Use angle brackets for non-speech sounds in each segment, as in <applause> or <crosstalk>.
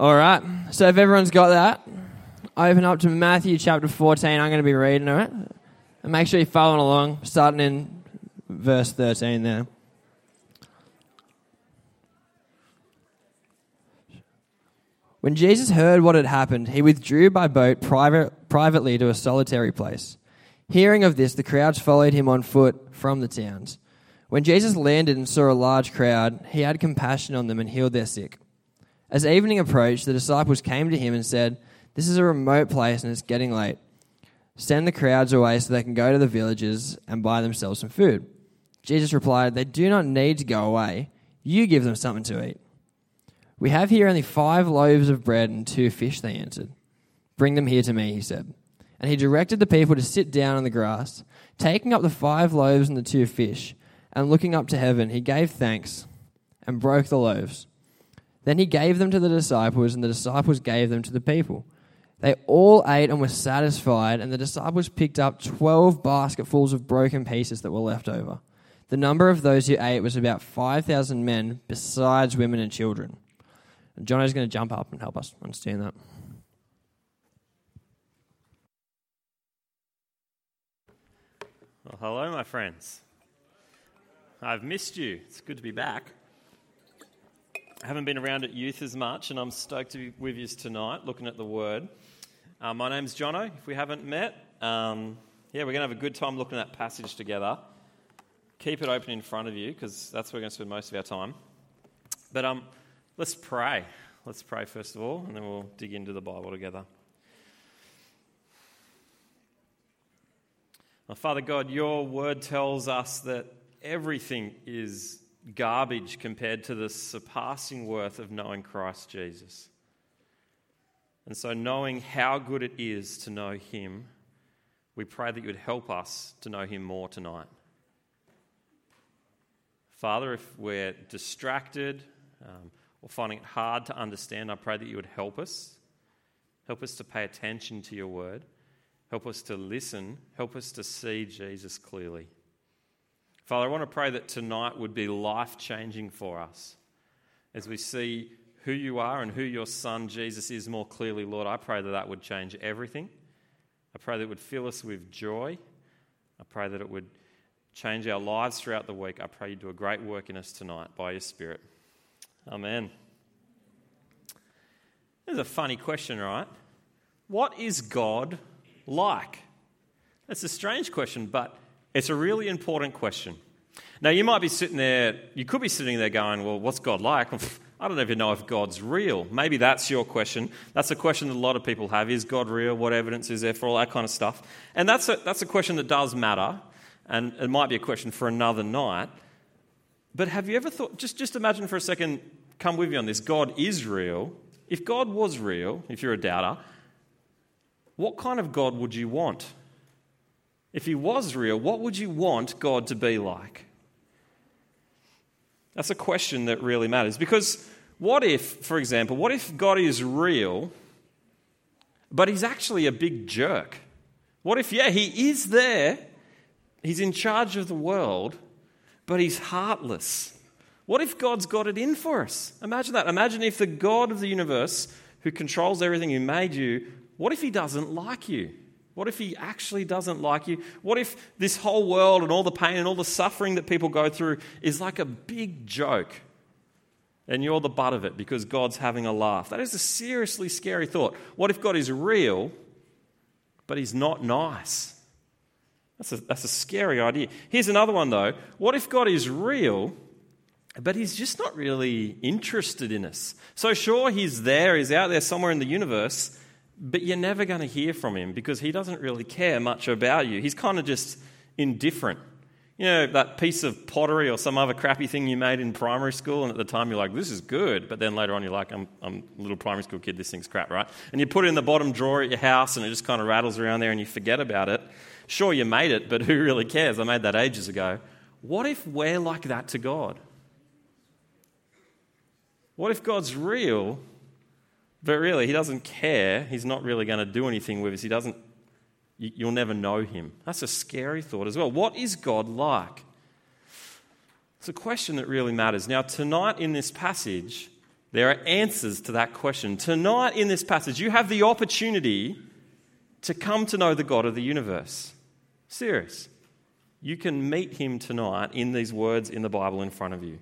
All right. So if everyone's got that, open up to Matthew chapter 14. I'm going to be reading it. And make sure you're following along, starting in verse 13 there. When Jesus heard what had happened, he withdrew by boat private, privately to a solitary place. Hearing of this, the crowds followed him on foot from the towns. When Jesus landed and saw a large crowd, he had compassion on them and healed their sick. As evening approached, the disciples came to him and said, This is a remote place and it's getting late. Send the crowds away so they can go to the villages and buy themselves some food. Jesus replied, They do not need to go away. You give them something to eat. We have here only five loaves of bread and two fish, they answered. Bring them here to me, he said. And he directed the people to sit down on the grass. Taking up the five loaves and the two fish, and looking up to heaven, he gave thanks and broke the loaves. Then he gave them to the disciples, and the disciples gave them to the people. They all ate and were satisfied, and the disciples picked up twelve basketfuls of broken pieces that were left over. The number of those who ate was about 5,000 men, besides women and children. And Jono's going to jump up and help us understand that. Well, hello, my friends. I've missed you. It's good to be back. Haven't been around at youth as much, and I'm stoked to be with you tonight looking at the Word. Uh, my name's Jono, if we haven't met. Um, yeah, we're going to have a good time looking at that passage together. Keep it open in front of you because that's where we're going to spend most of our time. But um, let's pray. Let's pray first of all, and then we'll dig into the Bible together. Well, Father God, your word tells us that everything is garbage compared to the surpassing worth of knowing Christ Jesus. And so, knowing how good it is to know Him, we pray that you would help us to know Him more tonight. Father, if we're distracted um, or finding it hard to understand, I pray that you would help us. Help us to pay attention to your word. Help us to listen. Help us to see Jesus clearly. Father, I want to pray that tonight would be life changing for us. As we see who you are and who your son Jesus is more clearly, Lord, I pray that that would change everything. I pray that it would fill us with joy. I pray that it would change our lives throughout the week. I pray you do a great work in us tonight by your Spirit. Amen. This is a funny question, right? What is God like? That's a strange question, but it's a really important question. Now, you might be sitting there, you could be sitting there going, Well, what's God like? <laughs> I don't even know if God's real. Maybe that's your question. That's a question that a lot of people have. Is God real? What evidence is there for all that kind of stuff? And that's a, that's a question that does matter, and it might be a question for another night. But have you ever thought, just, just imagine for a second, come with me on this. God is real. If God was real, if you're a doubter, what kind of God would you want? If he was real, what would you want God to be like? That's a question that really matters. Because what if, for example, what if God is real, but he's actually a big jerk? What if, yeah, he is there, he's in charge of the world, but he's heartless? What if God's got it in for us? Imagine that. Imagine if the God of the universe, who controls everything, who made you, what if he doesn't like you? What if he actually doesn't like you? What if this whole world and all the pain and all the suffering that people go through is like a big joke and you're the butt of it because God's having a laugh? That is a seriously scary thought. What if God is real, but he's not nice? That's a, that's a scary idea. Here's another one, though. What if God is real, but he's just not really interested in us? So, sure, he's there, he's out there somewhere in the universe, but you're never going to hear from him because he doesn't really care much about you. He's kind of just indifferent. You know, that piece of pottery or some other crappy thing you made in primary school, and at the time you're like, this is good. But then later on you're like, I'm, I'm a little primary school kid, this thing's crap, right? And you put it in the bottom drawer at your house and it just kind of rattles around there and you forget about it. Sure, you made it, but who really cares? I made that ages ago. What if we're like that to God? What if God's real but really, he doesn't care. He's not really going to do anything with us. He doesn't, you'll never know him. That's a scary thought as well. What is God like? It's a question that really matters. Now, tonight in this passage, There are answers to that question. Tonight in this passage, you have the opportunity to come to know the God of the universe. Serious. You can meet him tonight in these words in the Bible in front of you.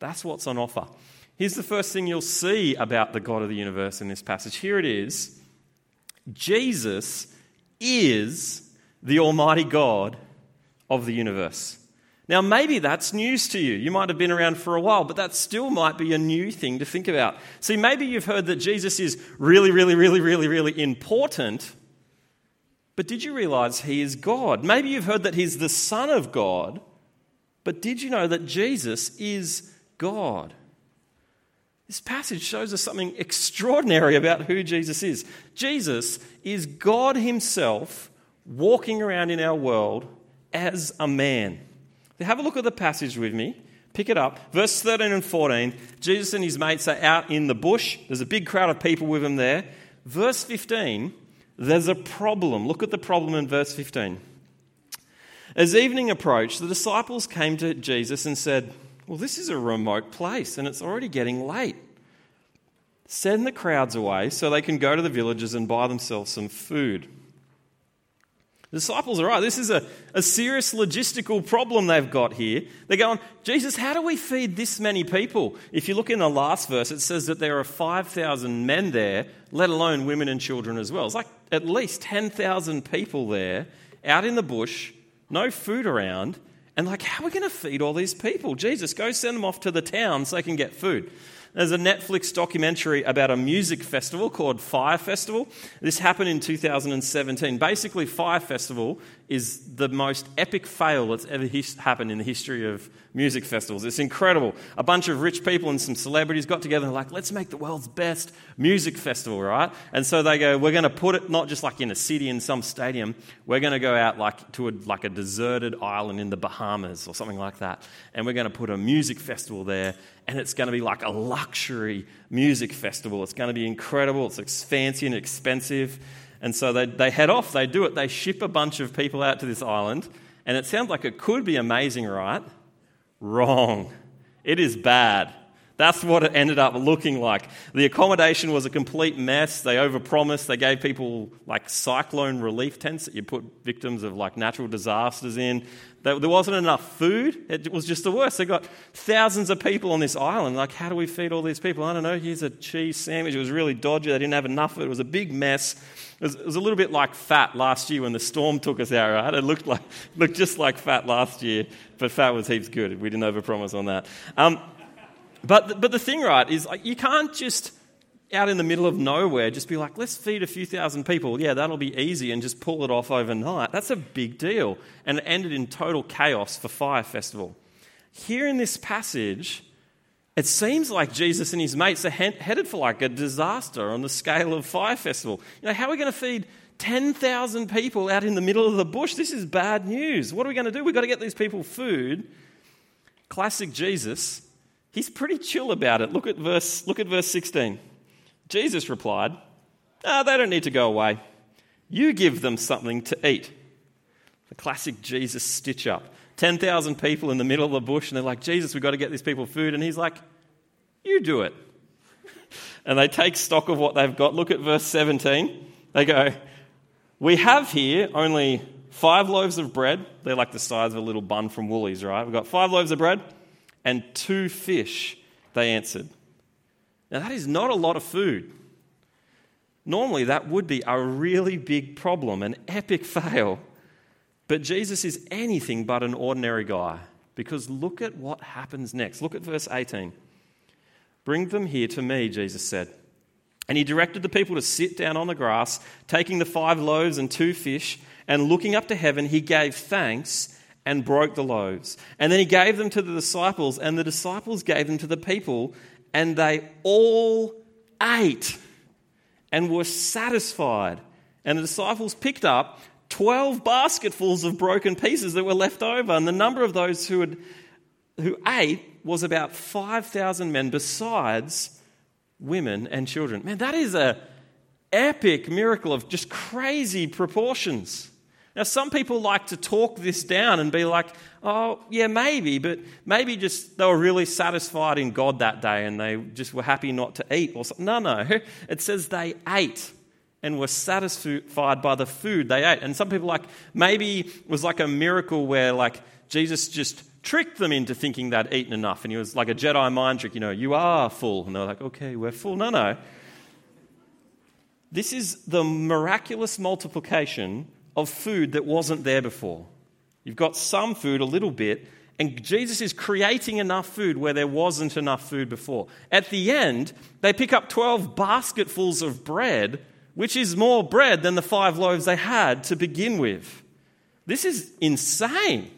That's what's on offer. Here's the first thing you'll see about the God of the universe in this passage. Here it is Jesus is the Almighty God of the universe. Now, maybe that's news to you. You might have been around for a while, but that still might be a new thing to think about. See, maybe you've heard that Jesus is really, really, really, really, really important, but did you realize he is God? Maybe you've heard that he's the Son of God, but did you know that Jesus is God? This passage shows us something extraordinary about who Jesus is. Jesus is God Himself walking around in our world as a man. Have a look at the passage with me. Pick it up. Verse 13 and 14. Jesus and his mates are out in the bush. There's a big crowd of people with him there. Verse 15, there's a problem. Look at the problem in verse 15. As evening approached, the disciples came to Jesus and said, Well, this is a remote place and it's already getting late. Send the crowds away so they can go to the villages and buy themselves some food. The disciples are right. This is a, a serious logistical problem they've got here. They're going, Jesus, how do we feed this many people? If you look in the last verse, it says that there are 5,000 men there, let alone women and children as well. It's like at least 10,000 people there out in the bush, no food around. And like, how are we going to feed all these people? Jesus, go send them off to the town so they can get food. There's a Netflix documentary about a music festival called Fyre Festival. This happened in 2017. Basically, Fyre Festival is the most epic fail that's ever his- happened in the history of music festivals. It's incredible. A bunch of rich people and some celebrities got together and like, let's make the world's best music festival, right? And so they go, we're going to put it not just like in a city in some stadium. We're going to go out like to a, like a deserted island in the Bahamas or something like that, and we're going to put a music festival there. And it's going to be like a luxury music festival. It's going to be incredible. It's fancy and expensive. And so they, they head off, they do it, they ship a bunch of people out to this island, and it sounds like it could be amazing, right? Wrong. It is bad. That's what it ended up looking like. The accommodation was a complete mess. They overpromised. They gave people like cyclone relief tents that you put victims of like natural disasters in. There wasn't enough food. It was just the worst. They got thousands of people on this island. Like, how do we feed all these people? I don't know. Here's a cheese sandwich. It was really dodgy. They didn't have enough of it. It was a big mess. It was, it was a little bit like fat last year when the storm took us out, right? It looked, like, looked just like fat last year, but fat was heaps good. We didn't overpromise on that. Um, but, but the thing, right, is like, you can't just out in the middle of nowhere just be like, let's feed a few thousand people. Yeah, that'll be easy and just pull it off overnight. That's a big deal. And it ended in total chaos for Fyre Festival. Here in this passage, it seems like Jesus and his mates are headed for like a disaster on the scale of Fyre Festival. You know, how are we going to feed 10,000 people out in the middle of the bush? This is bad news. What are we going to do? We've got to get these people food. Classic Jesus He's pretty chill about it. Look at verse, look at verse 16. Jesus replied, oh, They don't need to go away. You give them something to eat. The classic Jesus stitch up. 10,000 people in the middle of the bush, and they're like, Jesus, we've got to get these people food. And he's like, You do it. <laughs> and they take stock of what they've got. Look at verse 17. They go, We have here only five loaves of bread. They're like the size of a little bun from Woolies, right? We've got five loaves of bread and two fish, they answered. Now, that is not a lot of food. Normally, that would be a really big problem, an epic <laughs> fail. But Jesus is anything but an ordinary guy because look at what happens next. Look at verse 18. Bring them here to me, Jesus said. And he directed the people to sit down on the grass, taking the five loaves and two fish, and looking up to heaven, he gave thanks and broke the loaves. And then he gave them to the disciples, and the disciples gave them to the people, and they all ate and were satisfied. And the disciples picked up 12 basketfuls of broken pieces that were left over, and the number of those who, had, who ate was about 5,000 men, besides women and children. Man, that is a epic miracle of just crazy proportions. Now, some people like to talk this down and be like, oh, yeah, maybe, but maybe just they were really satisfied in God that day and they just were happy not to eat or something. No, no. <laughs> It says they ate and were satisfied by the food they ate. And some people like, maybe it was like a miracle where like Jesus just tricked them into thinking they'd eaten enough. And he was like a Jedi mind trick, you know, you are full. And they're like, okay, we're full. No, no. This is the miraculous multiplication of food that wasn't there before. You've got some food, a little bit, and Jesus is creating enough food where there wasn't enough food before. At the end, they pick up 12 basketfuls of bread, which is more bread than the five loaves they had to begin with. This is insane.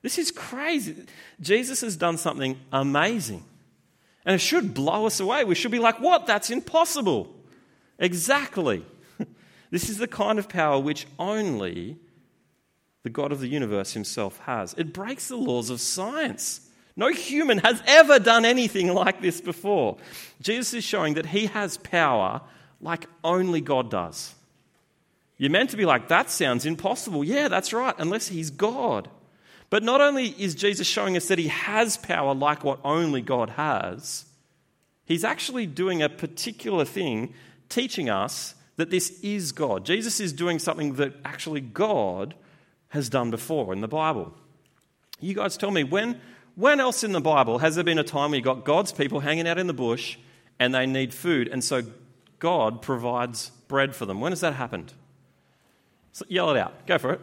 This is crazy. Jesus has done something amazing. And it should blow us away. We should be like, what? That's impossible. Exactly. This is the kind of power which only the God of the universe himself has. It breaks the laws of science. No human has ever done anything like this before. Jesus is showing that he has power like only God does. You're meant to be like, that sounds impossible. Yeah, that's right, unless he's God. But not only is Jesus showing us that he has power like what only God has, he's actually doing a particular thing, teaching us that this is God. Jesus is doing something that actually God has done before in the Bible. You guys tell me, when, when else in the Bible has there been a time where you've got God's people hanging out in the bush and they need food, and so God provides bread for them? When has that happened? So yell it out. Go for it.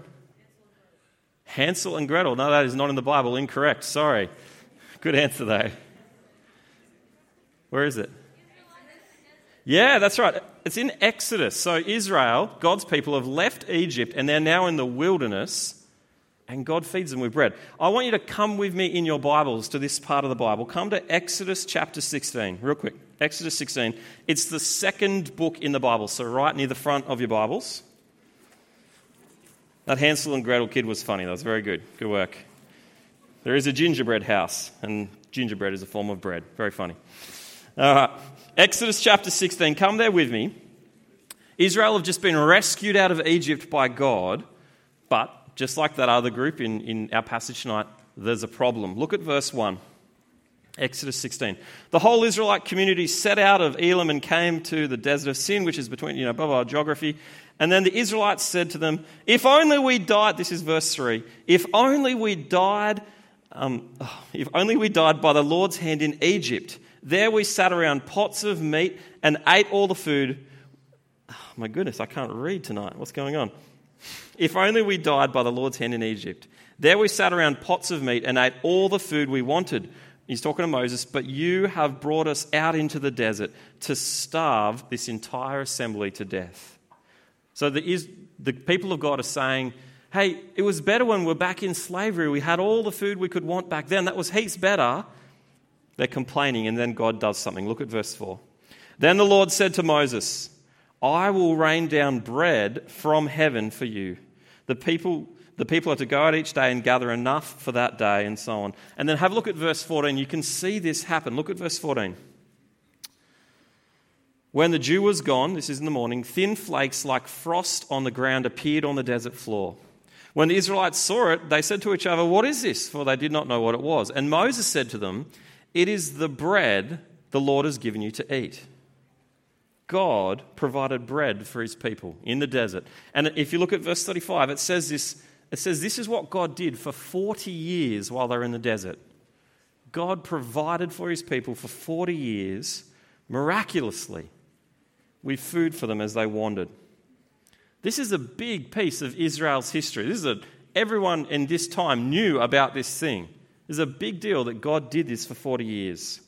Hansel and Gretel. No, that is not in the Bible. Incorrect. Sorry. Good answer, though. Where is it? Yeah, that's right. It's in Exodus. So, Israel, God's people, have left Egypt and they're now in the wilderness, and God feeds them with bread. I want you to come with me in your Bibles to this part of the Bible. Come to Exodus chapter 16, real quick. Exodus 16. It's the second book in the Bible, so right near the front of your Bibles. That Hansel and Gretel kid was funny. That was very good. Good work. There is a gingerbread house, and gingerbread is a form of bread. Very funny. All right. Exodus chapter 16, come there with me. Israel have just been rescued out of Egypt by God, but just like that other group in, in our passage tonight, there's a problem. Look at verse 1. Exodus 16. The whole Israelite community set out of Elim and came to the desert of Sin, which is between, you know, blah, blah, geography. And then the Israelites said to them, If only we died, this is verse 3, if only we died, um, if only we died by the Lord's hand in Egypt there we sat around pots of meat and ate all the food. Oh, my goodness, I can't read tonight. What's going on? If only we died by the Lord's hand in Egypt. There we sat around pots of meat and ate all the food we wanted. He's talking to Moses, but you have brought us out into the desert to starve this entire assembly to death. So the, the people of God are saying, hey, it was better when we we're back in slavery. We had all the food we could want back then. That was heaps better. They're complaining, and then God does something. Look at verse 4. Then the Lord said to Moses, I will rain down bread from heaven for you. The people, the people are to go out each day and gather enough for that day, and so on. And then have a look at verse 14. You can see this happen. Look at verse 14. When the dew was gone, this is in the morning, thin flakes like frost on the ground appeared on the desert floor. When the Israelites saw it, they said to each other, What is this? For they did not know what it was. And Moses said to them, it is the bread the Lord has given you to eat. God provided bread for his people in the desert. And if you look at verse 35, it says this it says this is what God did for 40 years while they're in the desert. God provided for his people for 40 years miraculously with food for them as they wandered. This is a big piece of Israel's history. This is a, everyone in this time knew about this thing. It's a big deal that God did this for 40 years.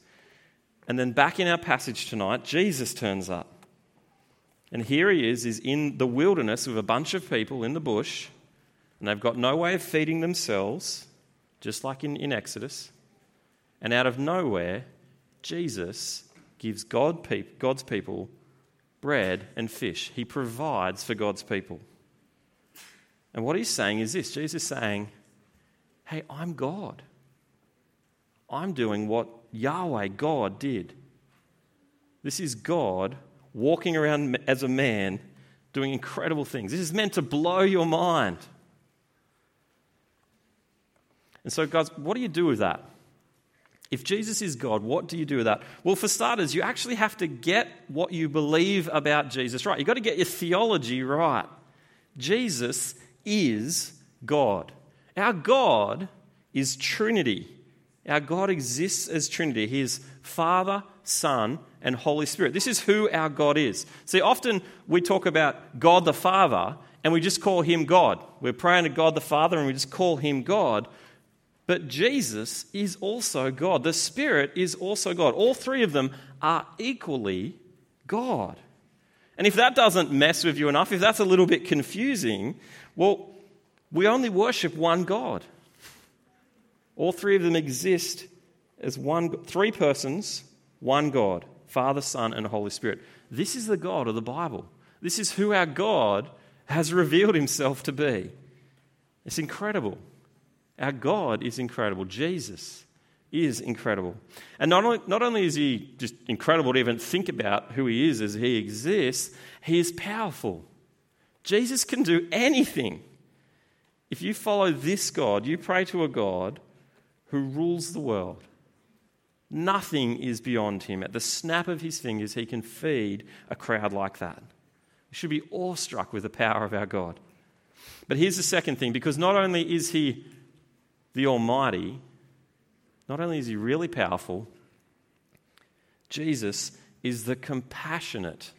And then back in our passage tonight, Jesus turns up. And here he is, is in the wilderness with a bunch of people in the bush, and they've got no way of feeding themselves, just like in, in Exodus. And out of nowhere, Jesus gives God God's people bread and fish. He provides for God's people. And what he's saying is this Jesus is saying, Hey, I'm God. I'm doing what Yahweh, God, did. This is God walking around as a man doing incredible things. This is meant to blow your mind. And so, guys, what do you do with that? If Jesus is God, what do you do with that? Well, for starters, you actually have to get what you believe about Jesus right. You've got to get your theology right. Jesus is God. Our God is Trinity. Our God exists as Trinity. He is Father, Son, and Holy Spirit. This is who our God is. See, often we talk about God the Father and we just call him God. We're praying to God the Father and we just call him God. But Jesus is also God. The Spirit is also God. All three of them are equally God. And if that doesn't mess with you enough, if that's a little bit confusing, well, we only worship one God. All three of them exist as one, three persons, one God Father, Son, and Holy Spirit. This is the God of the Bible. This is who our God has revealed himself to be. It's incredible. Our God is incredible. Jesus is incredible. And not only, not only is he just incredible to even think about who he is as he exists, he is powerful. Jesus can do anything. If you follow this God, you pray to a God who rules the world. Nothing is beyond him. At the snap of his fingers, he can feed a crowd like that. We should be awestruck with the power of our God. But here's the second thing because not only is he the Almighty, not only is he really powerful, Jesus is the compassionate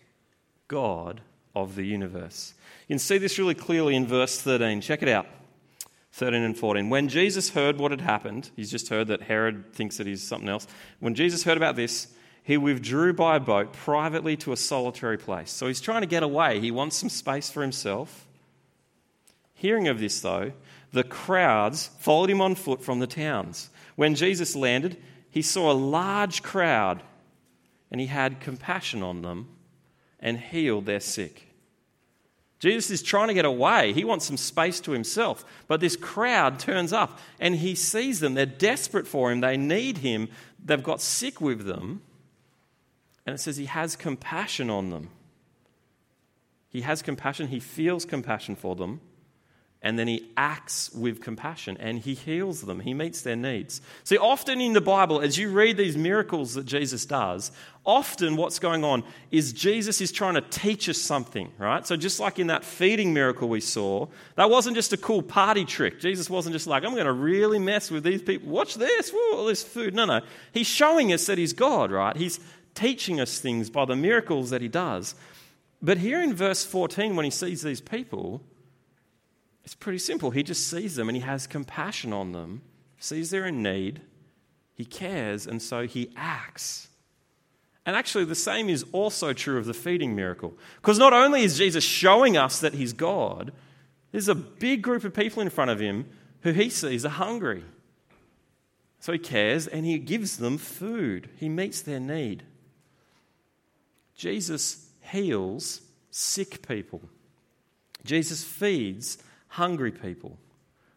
God of the universe. You can see this really clearly in verse 13. Check it out. 13 and 14. When Jesus heard what had happened, he's just heard that Herod thinks that he's something else. When Jesus heard about this, he withdrew by boat privately to a solitary place. So he's trying to get away. He wants some space for himself. Hearing of this, though, the crowds followed him on foot from the towns. When Jesus landed, he saw a large crowd and he had compassion on them and healed their sick. Jesus is trying to get away. He wants some space to himself. But this crowd turns up and he sees them. They're desperate for him. They need him. They've got sick with them. And it says he has compassion on them. He has compassion. He feels compassion for them and then he acts with compassion and he heals them. He meets their needs. See, often in the Bible, as you read these miracles that Jesus does, often what's going on is Jesus is trying to teach us something, right? So, just like in that feeding miracle we saw, that wasn't just a cool party trick. Jesus wasn't just like, I'm going to really mess with these people. Watch this, Woo, all this food. No, no. He's showing us that he's God, right? He's teaching us things by the miracles that he does. But here in verse 14, when he sees these people, it's pretty simple. He just sees them and he has compassion on them, sees they're in need, he cares, and so he acts. And actually, the same is also true of the feeding miracle. Because not only is Jesus showing us that he's God, there's a big group of people in front of him who he sees are hungry. So he cares and he gives them food, he meets their need. Jesus heals sick people, Jesus feeds hungry people.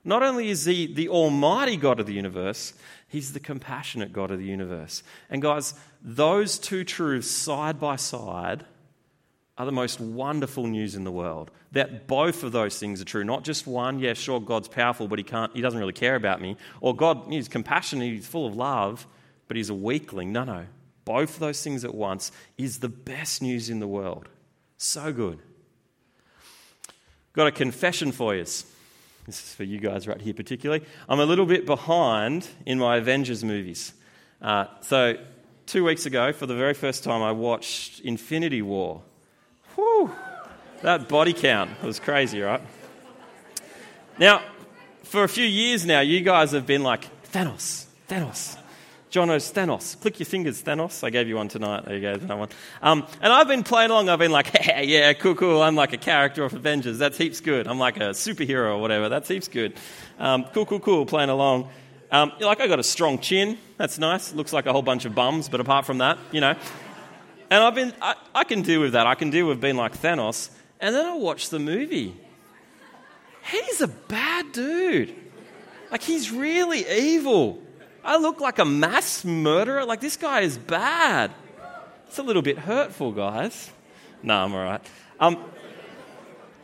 Not only is he the almighty God of the universe, he's the compassionate God of the universe. And guys, those two truths side by side are the most wonderful news in the world. That both of those things are true. Not just one, yeah, sure, God's powerful, but he can't he doesn't really care about me. Or God, he's compassionate, he's full of love, but he's a weakling. No, no. Both of those things at once is the best news in the world. So good. Got a confession for you. This is for you guys right here, particularly. I'm a little bit behind in my Avengers movies. Uh, so, two weeks ago, for the very first time, I watched Infinity War. Whew, that body count was crazy, right? Now, for a few years now, you guys have been like, Thanos, Thanos. Jono's Thanos. Click your fingers, Thanos. I gave you one tonight. There you go, another one. Um, and I've been playing along. I've been like, <laughs> hey, yeah, cool, cool. I'm like a character of Avengers. That's heaps good. I'm like a superhero or whatever. That's heaps good. Um, cool, cool, cool. Playing along. Um, like I got a strong chin. That's nice. Looks like a whole bunch of bums, but apart from that, you know. And I've been, I, I can deal with that. I can deal with being like Thanos. And then I watch the movie. He's a bad dude. Like he's really evil. I look like a mass murderer. Like, this guy is bad. It's a little bit hurtful, guys. No, I'm all right. Um,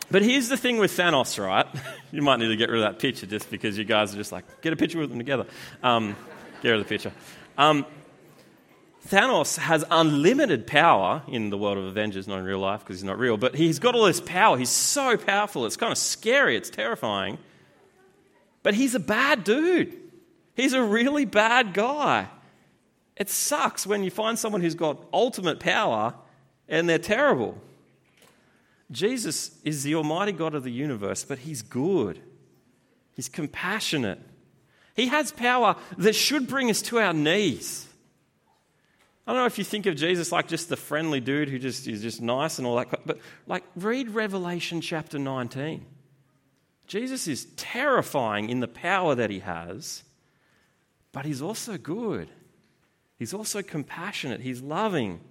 But here's the thing with Thanos, right? <laughs> you might need to get rid of that picture just because you guys are just like, get a picture with them together. Um, get rid of the picture. Um, Thanos has unlimited power in the world of Avengers, not in real life because he's not real, but he's got all this power. He's so powerful. It's kind of scary, it's terrifying. But he's a bad dude. He's a really bad guy. It sucks when you find someone who's got ultimate power and they're terrible. Jesus is the Almighty God of the universe, but He's good. He's compassionate. He has power that should bring us to our knees. I don't know if you think of Jesus like just the friendly dude who just is just nice and all that, but like read Revelation chapter 19. Jesus is terrifying in the power that he has, but he's also good. He's also compassionate. He's loving.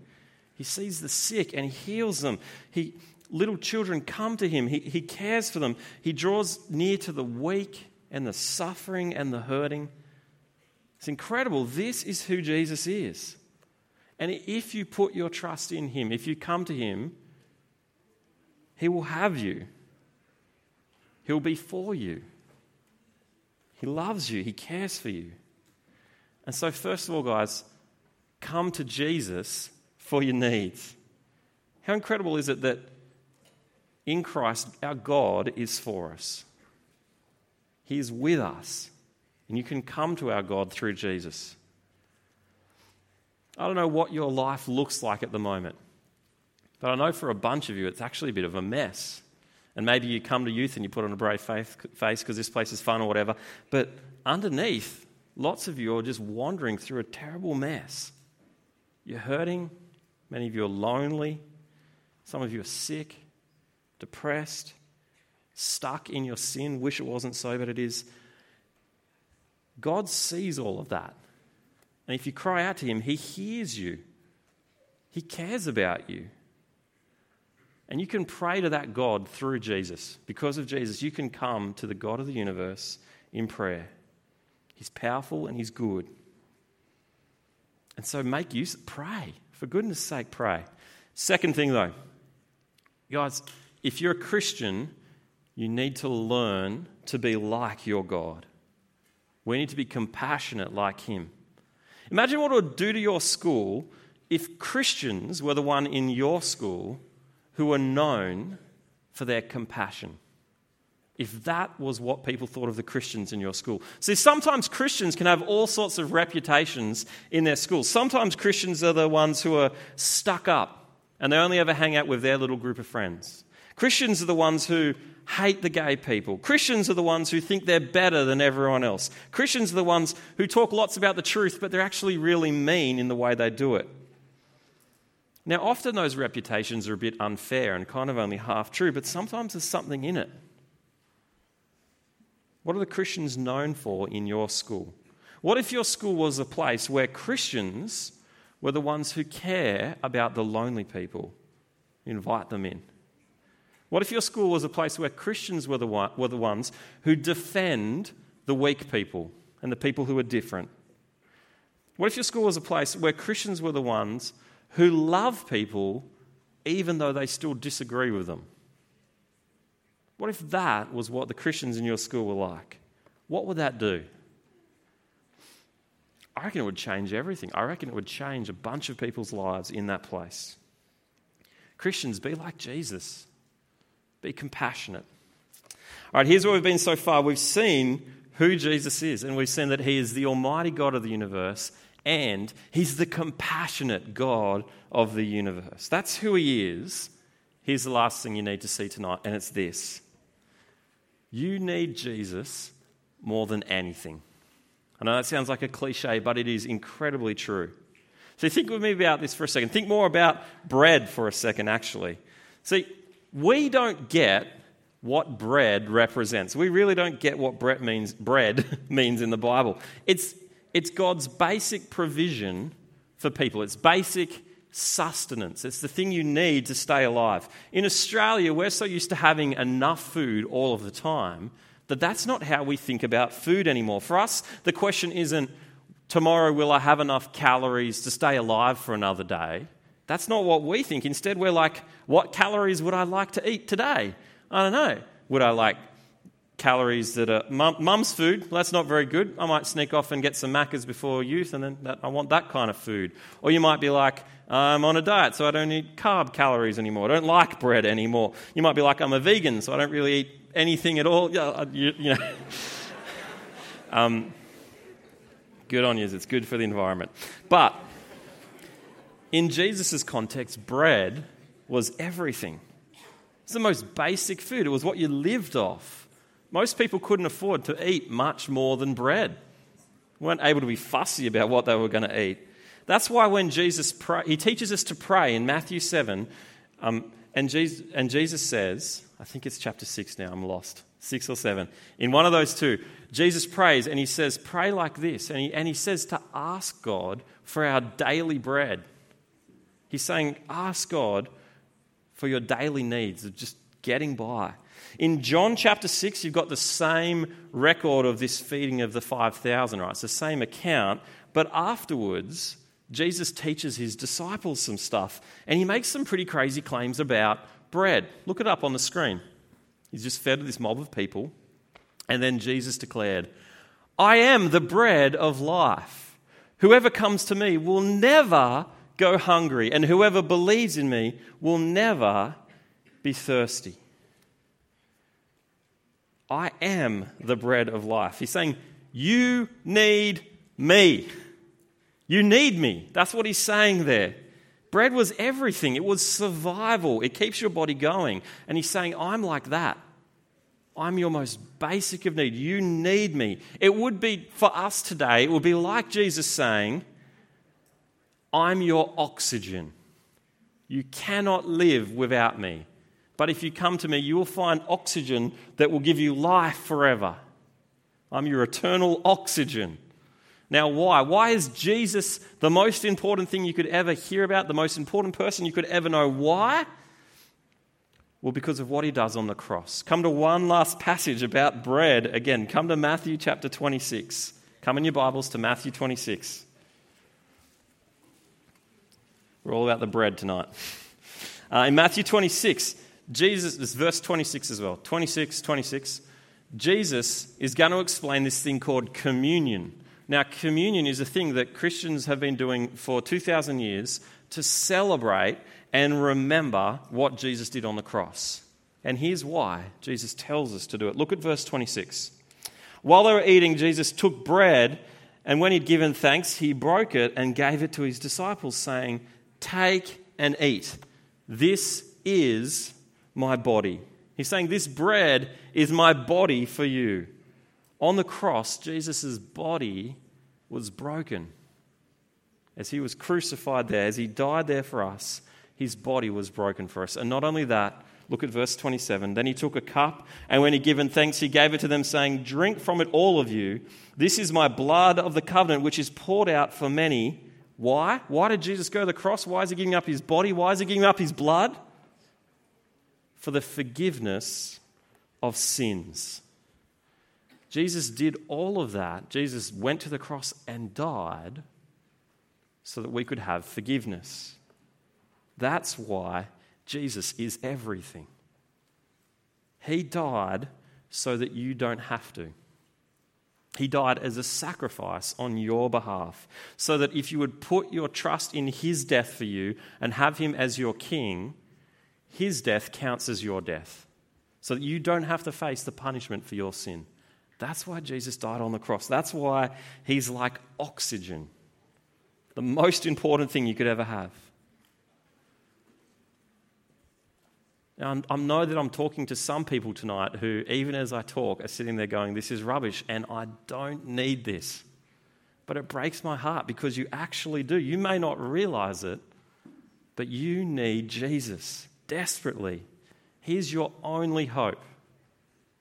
He sees the sick and he heals them. He, little children come to him. He, he cares for them. He draws near to the weak and the suffering and the hurting. It's incredible. This is who Jesus is. And if you put your trust in him, if you come to him, he will have you. He'll be for you. He loves you. He cares for you. And so, first of all, guys, come to Jesus for your needs. How incredible is it that in Christ, our God is for us? He is with us. And you can come to our God through Jesus. I don't know what your life looks like at the moment, but I know for a bunch of you it's actually a bit of a mess. And maybe you come to youth and you put on a brave face because this place is fun or whatever. But underneath, lots of you are just wandering through a terrible mess. You're hurting. Many of you are lonely. Some of you are sick, depressed, stuck in your sin. Wish it wasn't so, but it is. God sees all of that. And if you cry out to Him, He hears you, He cares about you. And you can pray to that God through Jesus. Because of Jesus, you can come to the God of the universe in prayer. He's powerful and He's good. And so make use, pray. For goodness sake, pray. Second thing though, guys, if you're a Christian, you need to learn to be like your God. We need to be compassionate like Him. Imagine what it would do to your school if Christians were the one in your school who were known for their compassion. If that was what people thought of the Christians in your school. See, sometimes Christians can have all sorts of reputations in their schools. Sometimes Christians are the ones who are stuck up and they only ever hang out with their little group of friends. Christians are the ones who hate the gay people. Christians are the ones who think they're better than everyone else. Christians are the ones who talk lots about the truth, but they're actually really mean in the way they do it. Now, often those reputations are a bit unfair and kind of only half true, but sometimes there's something in it. What are the Christians known for in your school? What if your school was a place where Christians were the ones who care about the lonely people? Invite them in. What if your school was a place where Christians were the, one, were the ones who defend the weak people and the people who are different? What if your school was a place where Christians were the ones who love people even though they still disagree with them. What if that was what the Christians in your school were like? What would that do? I reckon it would change everything. I reckon it would change a bunch of people's lives in that place. Christians, be like Jesus, be compassionate. All right, here's where we've been so far. We've seen who Jesus is, and we've seen that he is the Almighty God of the universe and he's the compassionate God of the universe. That's who he is. Here's the last thing you need to see tonight, and it's this you need Jesus more than anything. I know that sounds like a cliche, but it is incredibly true. So think with me about this for a second. Think more about bread for a second, actually. See, we don't get what bread represents. We really don't get what bread means, bread <laughs> means in the Bible. It's it's God's basic provision for people. It's basic sustenance. It's the thing you need to stay alive. In Australia, we're so used to having enough food all of the time that that's not how we think about food anymore. For us, the question isn't, tomorrow will I have enough calories to stay alive for another day? That's not what we think. Instead, we're like, what calories would I like to eat today? I don't know. Would I like calories that are mum's food? Well, that's not very good. I might sneak off and get some Maccas before youth, and then that, I want that kind of food. Or you might be like, I'm on a diet, so I don't eat carb calories anymore. I don't like bread anymore. You might be like, I'm a vegan, so I don't really eat anything at all. You, you know. <laughs> um, good on you. It's good for the environment. But in Jesus' context, bread was everything. It's the most basic food. It was what you lived off. Most people couldn't afford to eat much more than bread. Weren't able to be fussy about what they were going to eat. That's why when Jesus pray, he teaches us to pray in Matthew 7, um, and, Jesus, and Jesus says, I think it's chapter 6 now, I'm lost, 6 or 7. In one of those two, Jesus prays and he says, Pray like this. And he, and he says to ask God for our daily bread. He's saying, Ask God for your daily needs of just getting by. In John chapter 6, you've got the same record of this feeding of the 5,000, right? It's the same account, but afterwards, Jesus teaches his disciples some stuff, and he makes some pretty crazy claims about bread. Look it up on the screen. He's just fed this mob of people, and then Jesus declared, I am the bread of life. Whoever comes to me will never go hungry, and whoever believes in me will never be thirsty. I am the bread of life. He's saying, You need me. You need me. That's what he's saying there. Bread was everything, it was survival, it keeps your body going. And he's saying, I'm like that. I'm your most basic of need. You need me. It would be for us today, it would be like Jesus saying, I'm your oxygen. You cannot live without me. But if you come to me, you will find oxygen that will give you life forever. I'm your eternal oxygen. Now, why? Why is Jesus the most important thing you could ever hear about, the most important person you could ever know? Why? Well, because of what he does on the cross. Come to one last passage about bread. Again, come to Matthew chapter 26. Come in your Bibles to Matthew 26. We're all about the bread tonight. <laughs> Uh, in Matthew 26, Jesus, this verse 26 as well, 26, 26, Jesus is going to explain this thing called communion. Now, communion is a thing that Christians have been doing for 2,000 years to celebrate and remember what Jesus did on the cross. And here's why Jesus tells us to do it. Look at verse 26. While they were eating, Jesus took bread, and when he'd given thanks, he broke it and gave it to his disciples, saying, Take and eat. This is my body. He's saying, This bread is my body for you. On the cross, Jesus' body was broken. As he was crucified there, as he died there for us, his body was broken for us. And not only that, look at verse 27. Then he took a cup, and when he given thanks, he gave it to them, saying, Drink from it, all of you. This is my blood of the covenant, which is poured out for many. Why? Why did Jesus go to the cross? Why is he giving up his body? Why is he giving up his blood? For the forgiveness of sins. Jesus did all of that. Jesus went to the cross and died so that we could have forgiveness. That's why Jesus is everything. He died so that you don't have to. He died as a sacrifice on your behalf, so that if you would put your trust in His death for you and have Him as your King, His death counts as your death, so that you don't have to face the punishment for your sin. That's why Jesus died on the cross. That's why he's like oxygen, the most important thing you could ever have. Now, i know that I'm talking to some people tonight who, even as I talk, are sitting there going, This is rubbish, and I don't need this. But it breaks my heart because you actually do. You may not realize it, but you need Jesus desperately. He's your only hope.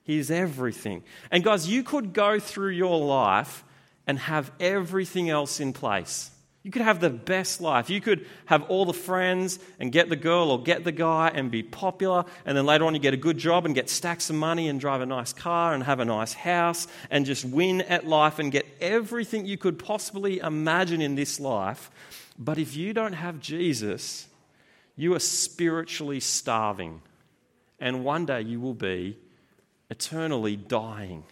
He's everything. And guys, you could go through your life and have everything else in place. You could have the best life. You could have all the friends and get the girl or get the guy and be popular. And then later on, you get a good job and get stacks of money and drive a nice car and have a nice house and just win at life and get everything you could possibly imagine in this life. But if you don't have Jesus, you are spiritually starving and one day you will be eternally dying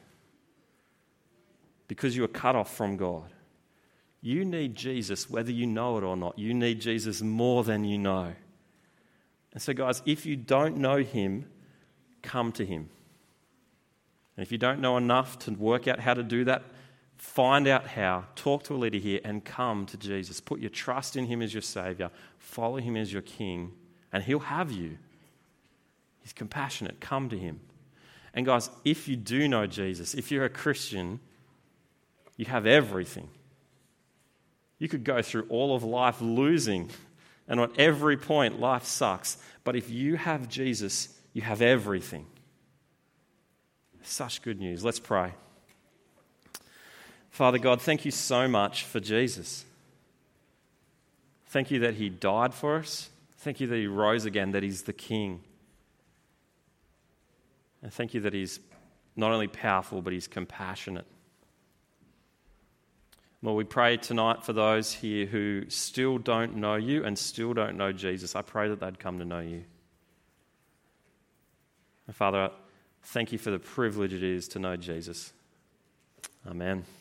because you are cut off from God. You need Jesus, whether you know it or not. You need Jesus more than you know. And so, guys, if you don't know Him, come to Him. And if you don't know enough to work out how to do that, find out how. Talk to a leader here and come to Jesus. Put your trust in Him as your Savior, follow Him as your King, and He'll have you. He's compassionate. Come to Him. And, guys, if you do know Jesus, if you're a Christian, you have everything. You could go through all of life losing, and at every point, life sucks. But if you have Jesus, you have everything. Such good news. Let's pray. Father God, thank you so much for Jesus. Thank you that he died for us. Thank you that he rose again, that he's the King. And thank you that he's not only powerful, but he's compassionate. Lord, we pray tonight for those here who still don't know you and still don't know Jesus. I pray that they'd come to know you. And Father, thank you for the privilege it is to know Jesus. Amen.